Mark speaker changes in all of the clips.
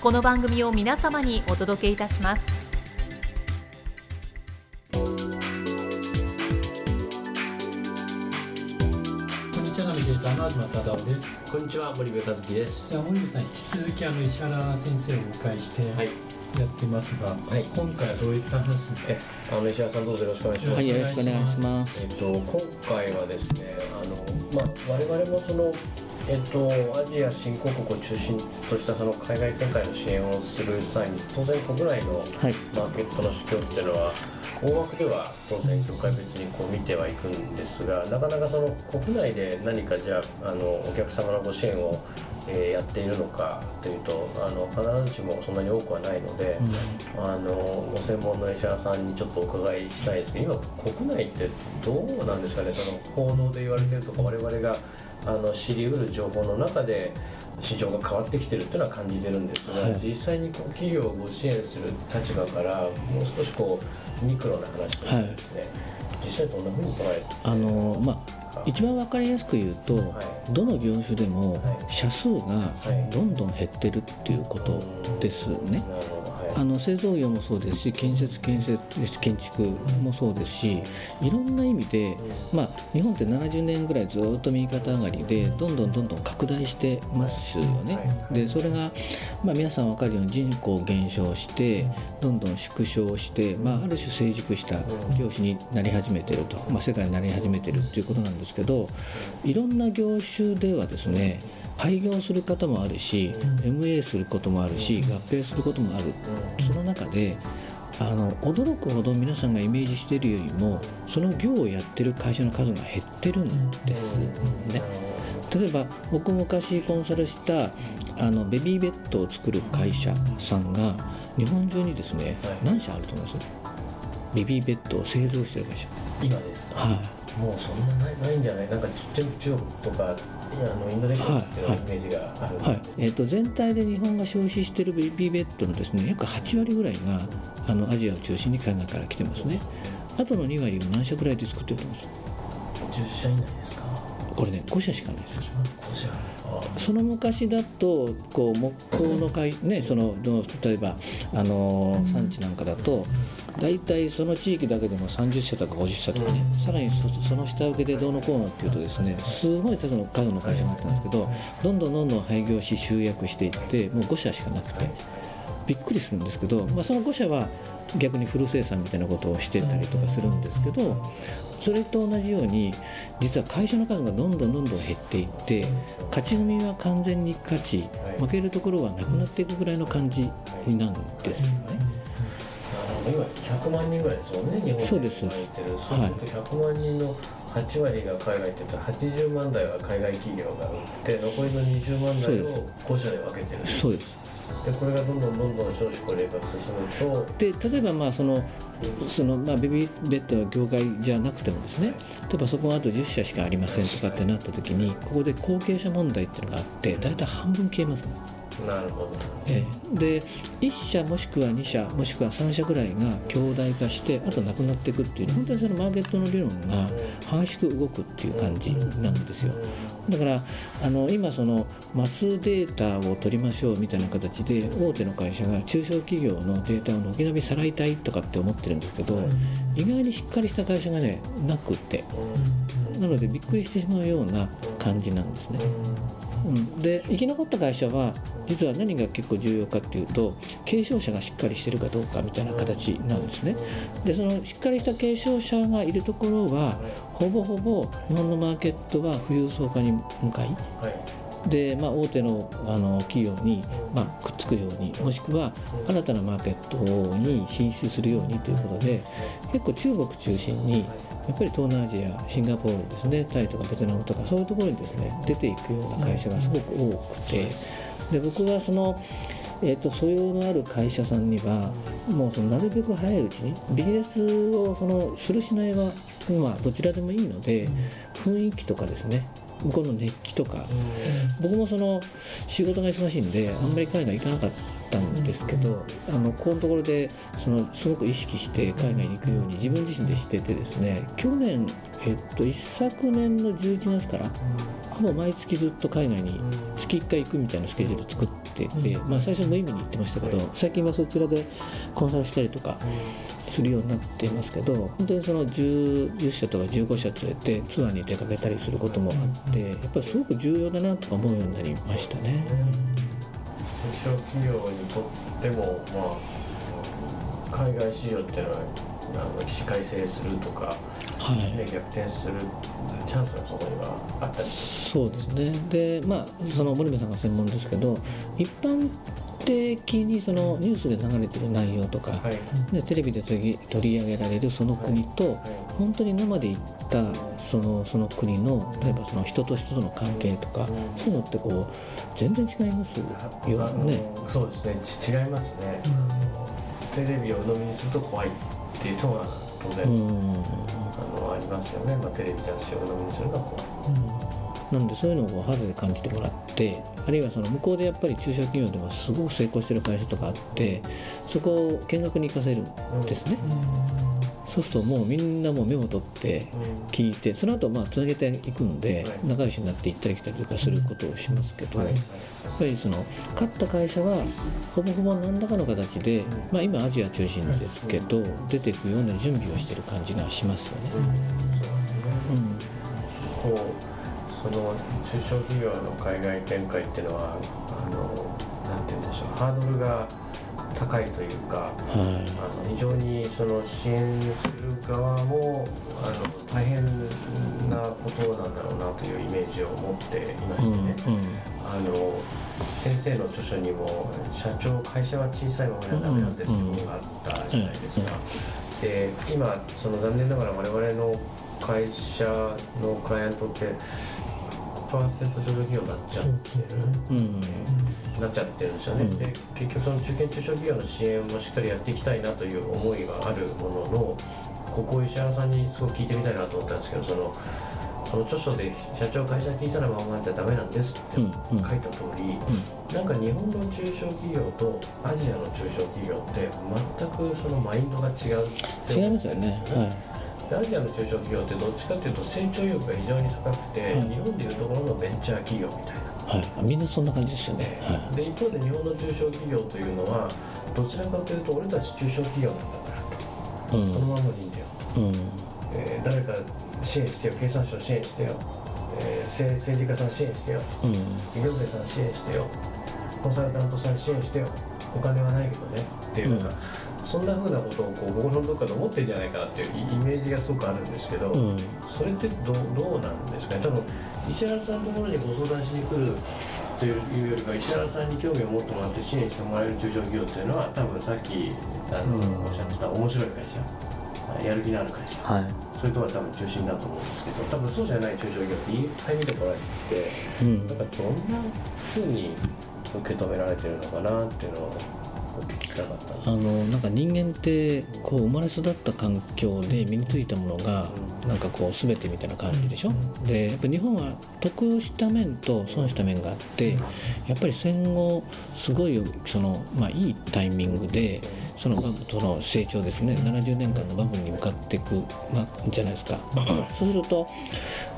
Speaker 1: この番組を皆様にお届けいたします
Speaker 2: こんにちはナビゲーターの東忠夫です
Speaker 3: こんにちは森部和樹です。
Speaker 2: じゃあ森部さん引き続きあの石原先生をお迎えして
Speaker 3: はい。
Speaker 2: やってますが、
Speaker 3: はい
Speaker 2: 今回はどういった話
Speaker 3: え、あの石原さんどうぞよろしくお願いします。
Speaker 4: はい、よろしくお願いします。
Speaker 3: えっと今回はですね、あのまあ我々もそのえっとアジア新興国を中心としたその海外展開の支援をする際に当然国内の
Speaker 4: はい、
Speaker 3: マーケットの市況っていうのは大枠では当然業界別にこう見てはいくんですがなかなかその国内で何かじゃああのお客様のご支援を、えーやっているのかというとあの必ずしもそんなに多くはないので、あのご専門の石原さんにちょっとお伺いしたいんですけど今国内ってどうなんですかね？その報道で言われてるとか我々があの知りうる情報の中で市場が変わってきてるっていうのは感じてるんですが、
Speaker 4: はい。
Speaker 3: 実際にこう企業をご支援する立場からもう少しこうミクロな話としてですね、実際どんなふうに捉えて
Speaker 4: あのまあ一番わかりやすく言うと、
Speaker 3: はい。
Speaker 4: どの業種でも
Speaker 3: はい。
Speaker 4: 社数がどんどん減ってるっていうことですね。
Speaker 3: はい
Speaker 4: あの製造業もそうですし建設建設建築もそうですしいろんな意味で、まあ、日本って70年ぐらいずっと右肩上がりでどんどんどんどん拡大してますよね。
Speaker 3: はい
Speaker 4: でそれが、まあ、皆さん分かるように人口減少してどんどん縮小して、まあ、ある種成熟した業種になり始めてると、まあ、世界になり始めてるっていうことなんですけどいろんな業種ではですね廃業する方もあるし MA することもあるし合併することもある。その中であの驚くほど皆さんがイメージしているよりもその業をやってる会社の数が減ってるんですね。例えば僕昔コンサルしたあのベビーベッドを作る会社さんが日本中にですね、
Speaker 3: はい。
Speaker 4: 何社あると思います？ベビーベッドを製造してる会社。
Speaker 3: 今ですか、
Speaker 4: はい
Speaker 3: もうそんなないないんじゃない？なんか全部中国とかあのインドネシアっていうの
Speaker 4: はい。
Speaker 3: イメージがあるんで、
Speaker 4: はい。えー、と全体で日本が消費しているベビーベッドのですね約8割ぐらいがあのアジアを中心に海外から来てますね。あとの2割は何社ぐらいで作ってると思います
Speaker 3: ？10社以内ですか？
Speaker 4: これね5社しかないです。
Speaker 3: 5社。あ
Speaker 4: その昔だとこう木工の会、ね、その例えばあの産地なんかだと大体その地域だけでも30社とか50社とかね、さらにそその下請けでどうのこうのっていうとですねすごい数の数の会社があったんですけどどんどんどんどん廃業し集約していってもう5社しかなくてびっくりするんですけど、まあ、その5社は逆にフル生産みたいなことをしてたりとかするんですけどそれと同じように実は会社の数がどんどんどんどん減っていって勝ち組は完全に勝ち負けるところはなくなっていくぐらいの感じなんですよね。
Speaker 3: 今100万人ぐらいですもんね日本で
Speaker 4: そうです。
Speaker 3: 言われてる。そうすると100万人の8割が海外って言ったら80万台は海外企業が売って残りの20万台を5社で分けてる。
Speaker 4: そうです
Speaker 3: でこれがどんどんどんどん少子高齢化が進むと
Speaker 4: で例えばまあそのそのまあベビーベッドの業界じゃなくてもですね例えばそこがあと10社しかありませんとかってなった時にここで後継者問題っていうのがあって大体半分消えますもん。
Speaker 3: なるほど。
Speaker 4: ええ。で1社もしくは2社もしくは3社ぐらいが強大化してあとなくなっていくっていう本当にそのマーケットの理論が激しく動くっていう感じなんですよ。だからあの今そのマスデータを取りましょうみたいな形で大手の会社が中小企業のデータを軒並みさらいたいとかって思ってるんですけど意外にしっかりした会社がねなくって。なのでびっくりしてしまうような感じなんですね。うん、で生き残った会社は実は何が結構重要かっていうと継承者がしっかりしてるかどうかみたいな形なんですね。でそのしっかりした継承者がいるところはほぼほぼ日本のマーケットは富裕層化に向かい。
Speaker 3: はい。
Speaker 4: で、まあ、大手のあの企業に、まあ、くっつくようにもしくは新たなマーケットに進出するようにということで結構中国中心にやっぱり東南アジアシンガポールですねタイとかベトナムとかそういうところにですね出ていくような会社がすごく多くてで僕はその、えー、と素養のある会社さんにはもうそのなるべく早いうちにビジネスをそのするしないは、まあ、どちらでもいいので雰囲気とかですね向こうの熱気とか僕もその仕事が忙しいんであんまり海外行かなかったんですけどあのここのところでそのすごく意識して海外に行くように自分自身でしててですね去年、えっと、一昨年の11月からほぼ毎月ずっと海外に月1回行くみたいなスケジュール作ってて、まあ、最初無意味に行ってましたけど最近はそちらでコンサルしたりとかするようになっていますけど本当にその 10, 10社とか15社連れてツアーに出かけたりすることもあってやっぱりすごく重要だなとか思うようになりましたね。
Speaker 3: 中小企業にとっても、まあ、海外市場っていうのはあの起死回生するとか、
Speaker 4: はい。
Speaker 3: ね、逆転するチャンスがそこにはあったり
Speaker 4: そうですね。でまあその森部さんが専門ですけど一般的にそのニュースで流れてる内容とか、
Speaker 3: はい。
Speaker 4: ね、テレビで取り取り上げられるその国と、本当に生で行ったそのその国の例えばその人と人との関係とか、そういうのってこう全然違います？よね。
Speaker 3: そうですね。ち違いますね、テレビを鵜呑みにすると怖いっていうのは当然、
Speaker 4: うん。
Speaker 3: あのありますよね、まあ、テレビ雑誌を鵜呑みにするのは怖い。
Speaker 4: なんでそういうのを肌で感じてもらってあるいはその向こうでやっぱり中小企業でもすごく成功してる会社とかあってそこを見学に行かせるんですね、そうするともうみんなもうメモ取って聞いてその後まあつなげていくんで
Speaker 3: はい。
Speaker 4: 仲良しになって行ったり来たりとかすることをしますけど、
Speaker 3: はい。
Speaker 4: やっぱりその勝った会社はほぼほぼ何らかの形で、まあ、今アジア中心ですけど出ていくような準備をしてる感じがしますよね。うん。
Speaker 3: こうその中小企業の海外展開っていうのはあのなんて言うんでしょう。ハードルが高いというか
Speaker 4: はい。
Speaker 3: あの非常にその支援する側もあの大変なことなんだろうなというイメージを持っていま
Speaker 4: うん
Speaker 3: してね、あの先生の著書にも社長会社は小さいままではダメなんですっていうのがあったじゃないですか。で今その残念ながら我々の会社のクライアントって100%上場企業になっちゃってる。
Speaker 4: うんうん
Speaker 3: なっちゃってるんですよね、
Speaker 4: うん。
Speaker 3: で結局その中堅中小企業の支援もしっかりやっていきたいなという思いはあるもののここを石原さんにすごく聞いてみたいなと思ったんですけどそのその著書で「社長会社小さなままじゃダメなんです」って書い
Speaker 4: うん。うん。
Speaker 3: た通り、なんか日本の中小企業とアジアの中小企業って全くそのマインドが違うって
Speaker 4: 違いますよね。はい。
Speaker 3: でアジアの中小企業ってどっちかっていうと成長意欲が非常に高くて、
Speaker 4: うん。
Speaker 3: 日本でいうところのベンチャー企業みたいな。
Speaker 4: はい、みんなそんな感じですよね。は
Speaker 3: で一方で日本の中小企業というのはどちらかというと俺たち中小企業なんだからと、
Speaker 4: い、うん。
Speaker 3: このままでいいんだよ、
Speaker 4: うん。
Speaker 3: えー誰か支援してよ経産省支援してよ、えー政政治家さん支援してよ。
Speaker 4: うん。
Speaker 3: 行政さん支援してよ。コンサルタントさん支援してよ。お金はないけどね。っていうのが、そんなふうなことをこう心のどっかで思ってるんじゃないかなっていうイメージがすごくあるんですけど、
Speaker 4: うん。
Speaker 3: それってどうどうなんですかね。多分石原さんのところにご相談しに来るというよりか石原さんに興味を持ってもらって支援してもらえる中小企業っていうのは多分さっきあの、
Speaker 4: うん。
Speaker 3: おっしゃってた面白い会社やる気のある会社
Speaker 4: はい。
Speaker 3: そういうところが多分中心だと思うんですけど多分そうじゃない中小企業っていっぱい見てこられて
Speaker 4: うん。
Speaker 3: なんかどんなふうに受け止められてるのかなっていうのを
Speaker 4: あのなんか人間ってこう生まれ育った環境で身についたものがなんかこう全てみたいな感じでしょ？でやっぱ日本は得した面と損した面があってやっぱり戦後すごいその、まあ、いいタイミングでそのバブその成長ですね。70年間のバブルに向かっていく、まあ、じゃないですか。そうすると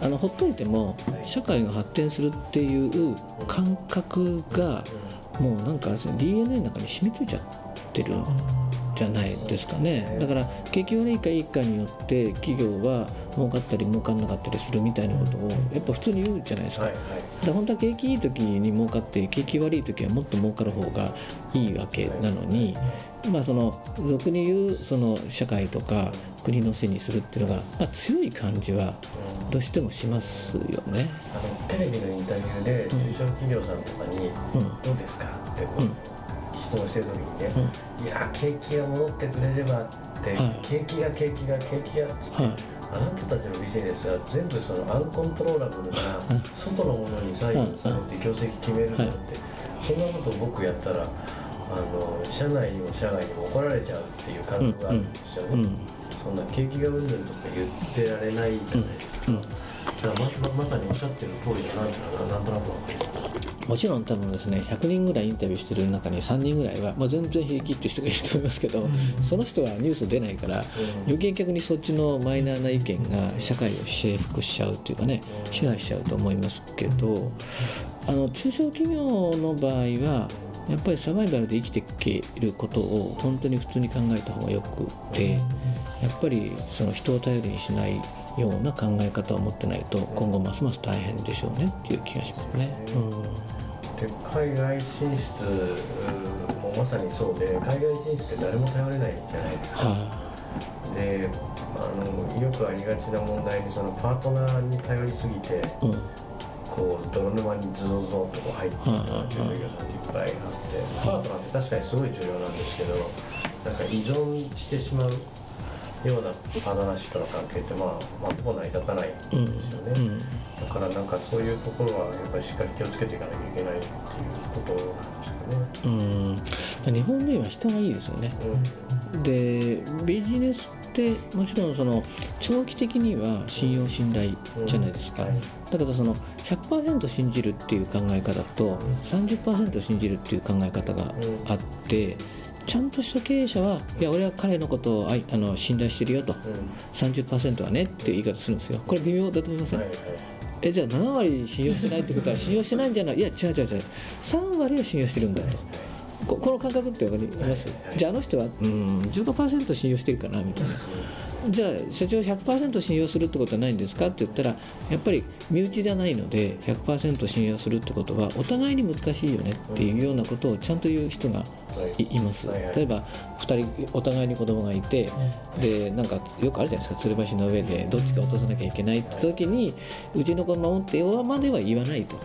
Speaker 4: あのほっといても社会が発展するっていう感覚がもうなんか DNA の中に染みついちゃってるじゃないですかね。だから景気悪いかいいかによって企業は儲かったり儲かんなかったりするみたいなことをやっぱ普通に言うじゃないですか。
Speaker 3: はいはい
Speaker 4: で本当は景気いい時に儲かって景気悪い時はもっと儲かる方がいいわけなのに、まあその俗に言うその社会とか国のせいにするっていうのが、まあ、強い感じはどうしてもしますよね。
Speaker 3: あのテレビのインタビューで中小企業さんとかに
Speaker 4: うん「
Speaker 3: どうですか?」ってう
Speaker 4: ん
Speaker 3: 質問してる時にね「いや景気が戻ってくれれば」って
Speaker 4: はい「
Speaker 3: 景気が景気が景気が」っつって
Speaker 4: はい。
Speaker 3: あなたたちのビジネスは全部そのアンコントローラブルな外のものに左右されて業績決めるのってそんなこと僕やったらあの社内にも社外にも怒られちゃうっていう感覚があるんですよね。
Speaker 4: うん。
Speaker 3: そんな景気がうんぬんとか言ってられないじゃないですか。
Speaker 4: うん。
Speaker 3: だからまままさにおっしゃってる通りだなっていうのはなんとなくわかります。
Speaker 4: もちろん多分ですね100人ぐらいインタビューしてる中に3人ぐらいは、まあ、全然平気って人がいると思いますけど、その人はニュース出ないから余計逆にそっちのマイナーな意見が社会を征服しちゃうっていうかね支配しちゃうと思いますけどあの中小企業の場合はやっぱりサバイバルで生きていけることを本当に普通に考えた方がよくてやっぱりその人を頼りにしないような考え方を持ってないと今後ますます大変でしょうねっていう気がしますね。うん
Speaker 3: で海外進出もまさにそうで海外進出って誰も頼れないじゃないですか。
Speaker 4: は
Speaker 3: であのよくありがちな問題にそのパートナーに頼りすぎて
Speaker 4: いうん
Speaker 3: こう泥沼にズドズドっとこう入っていくような従業員さんっていっぱいあってパートナーって確かにすごい重要なんですけどなんか依存してしまうようなパートナーシップの関係ってまあまあほぼ成り立たないんですよね。
Speaker 4: うん
Speaker 3: だからなんかそういうところはやっぱりしっかり気をつけていかなきゃいけないっていうことなんですよね。
Speaker 4: うん日本人は人がいいですよね。でビジネスってもちろんその長期的には信用信頼じゃないですか、
Speaker 3: うんはい
Speaker 4: だけどその100%信じるっていう考え方と30%信じるっていう考え方があってちゃんとした経営者はいや俺は彼のことをあいあの信頼してるよと。
Speaker 3: うん。
Speaker 4: 30%はねっていう言い方するんですよ。これ微妙だと思いません、
Speaker 3: はいはい
Speaker 4: えじゃあ7割信用してないってことは信用してないんじゃない？いや違う違う違う。3割は信用してるんだと。ここの感覚って分かります？じゃああの人はうん15%信用してるかなみたいな。じゃあ社長100%信用するってことはないんですか？って言ったらやっぱり身内じゃないので100%信用するってことはお互いに難しいよねっていうようなことをちゃんと言う人がい。います。例えば2人お互いに子供がいてでなんかよくあるじゃないですか吊る橋の上でどっちか落とさなきゃいけないって時にうちの子守ってよまでは言わないと。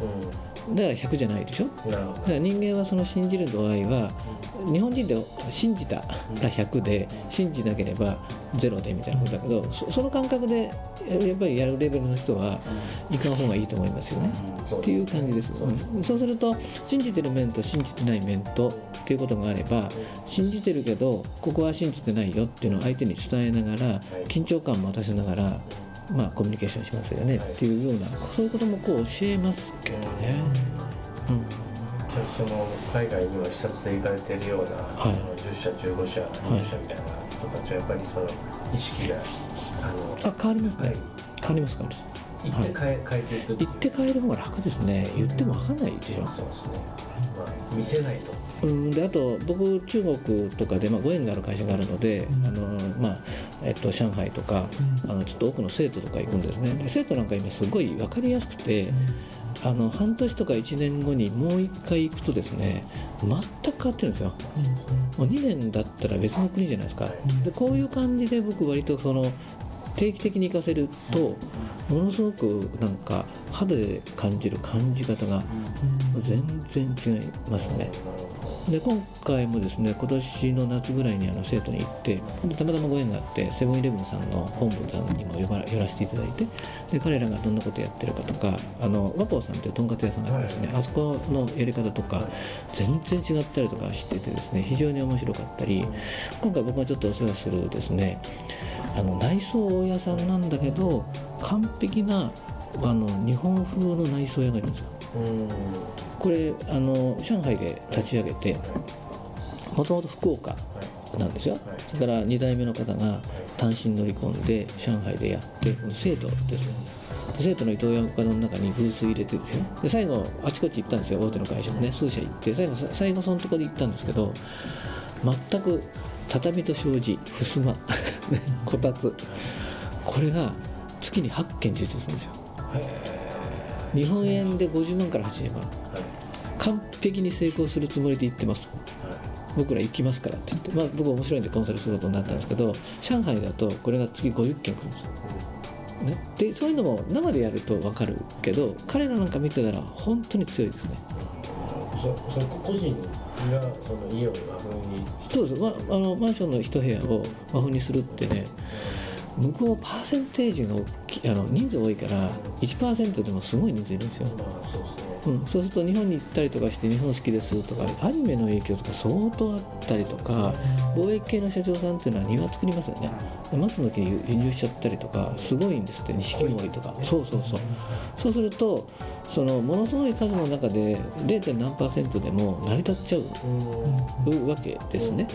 Speaker 4: だから100じゃないでしょ？だから人間はその信じる度合いは日本人で信じたら100で信じなければ0でみたいなことだけどそその感覚でやっぱりやるレベルの人はいかん方がいいと思いますよね。っていう感じです、うん。そうすると信じてる面と信じてない面とっていうことがあれば信じてるけどここは信じてないよっていうのを相手に伝えながら緊張感も渡しながらまあコミュニケーションしますよね。っていうようなそういうこともこう教えますけどね。うん。
Speaker 3: じゃあその海外には視察で行かれているような、
Speaker 4: はい。
Speaker 3: あの10社15社20社みたいな人たちはやっぱりその意識があの
Speaker 4: あ変わりますね、
Speaker 3: はい。
Speaker 4: 変わりますか
Speaker 3: 行って変え,、変えていくっていう。
Speaker 4: 言って変える方が楽ですね。言っても分かんないでしょ。
Speaker 3: そうですね、まあ、見せないと。
Speaker 4: うん、であと僕中国とかで、まあ、ご縁がある会社があるので、あのまあえっと、上海とか、あのちょっと多くの生徒とか行くんですね。で生徒なんか今すごい分かりやすくて、あの半年とか1年後にもう1回行くとですね全く変わってるんですよ。もう2年だったら別の国じゃないですか。でこういう感じで僕割とその定期的に行かせるとものすごくなんか肌で感じる感じ方が全然違いますね。で今回もですね今年の夏ぐらいにあの生徒に行ってたまたまご縁があってセブンイレブンさんの本部さんにも呼ば寄らせていただいてで彼らがどんなことやってるかとかあの和光さんというとんかつ屋さんがあるんですね、あそこのやり方とか全然違ったりとかしててですね非常に面白かったり今回僕がちょっとお世話するですねあの内装屋さんなんだけど完璧なあの日本風の内装屋がいるんですよ。
Speaker 3: うん。
Speaker 4: これあの上海で立ち上げてもともと福岡なんですよ。それから2代目の方が単身乗り込んで上海でやってこの生徒ですよ。で生徒の伊藤洋華堂の中にブース入れてですよ。で最後あちこち行ったんですよ。大手の会社もね数社行って。最後最後そのところで行ったんですけど全く畳と障子襖 こたつ。これが月に8件受注するんですよ。
Speaker 3: へ
Speaker 4: 日本円で50万から80万。
Speaker 3: ーはい。
Speaker 4: 完璧に成功するつもりで行ってます。
Speaker 3: はい。
Speaker 4: 僕ら行きますからって言って、まあ、僕面白いんでコンサルすることになったんですけど上海だとこれが月50件来るんですよ、ね、でそういうのも生でやると分かるけど彼らなんか見てたら本当に強いですね。
Speaker 3: そそこ個人がその家を和風に。
Speaker 4: そうです、ま、あのマンションの一部屋を和風にするってね向こうパーセンテージが大きいあの人数多いから1%でもすごい人数いるんですよ、
Speaker 3: う
Speaker 4: ん、そうすると日本に行ったりとかして日本好きですとかアニメの影響とか相当あったりとか貿易系の社長さんっていうのは庭作りますよね。で松の木に輸入しちゃったりとかすごいんですって錦鯉とか。そうそうそう。そうするとそのものすごい数の中で 0. 何パーセントでも成り立っちゃうわけですね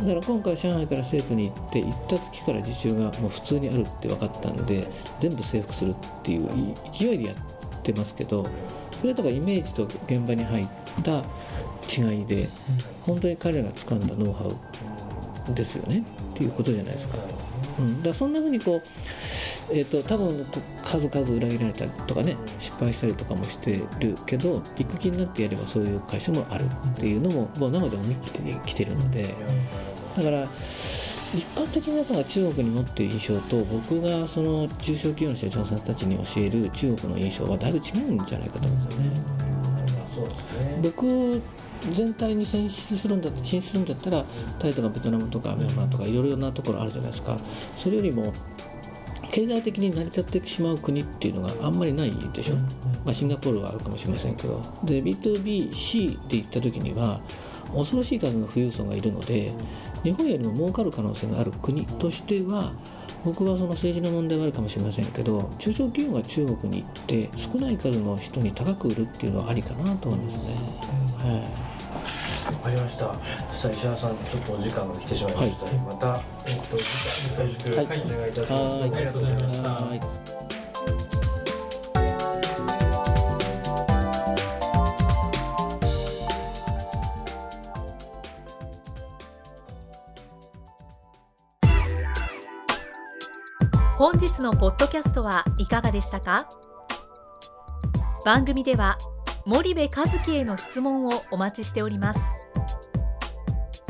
Speaker 4: だから今回上海から生徒に行って行った月から受注がもう普通にあるって分かったんで全部征服するっていう勢いでやってますけどそれとかイメージと現場に入った違いで本当に彼らが掴んだノウハウですよねっていうことじゃないですか。うん、だからそんなふうにこう、えー、と多分数々裏切られたりとかね失敗したりとかもしてるけど行く気になってやればそういう会社もあるっていうのももう生で思い切ってきてるのでだから一般的な人が中国に持っている印象と僕がその中小企業の社長さんたちに教える中国の印象はだいぶ違うんじゃないかと思うんですよね。
Speaker 3: まあそうですね。
Speaker 4: 僕全体に進出するんだ進出するんだったらタイとかベトナムとかミャンマーとかいろいろなところあるじゃないですか。それよりも経済的に成り立ってしまう国っていうのがあんまりないでしょ、まあ、シンガポールはあるかもしれませんけど。で B2BC で行った時には恐ろしい数の富裕層がいるので日本よりも儲かる可能性がある国としては僕はその政治の問題はあるかもしれませんけど中小企業が中国に行って少ない数の人に高く売るっていうのはありかなと思いますね。はい
Speaker 3: わかりました。そしたら石原さんちょっとお時間が来てしまいました、ねまた、えっと、次回
Speaker 4: はい。
Speaker 3: お願いいたします、
Speaker 4: はい。
Speaker 2: ありがとうございました。
Speaker 4: はい。
Speaker 1: 本日のポッドキャストはいかがでしたか？番組では森部一樹への質問をお待ちしております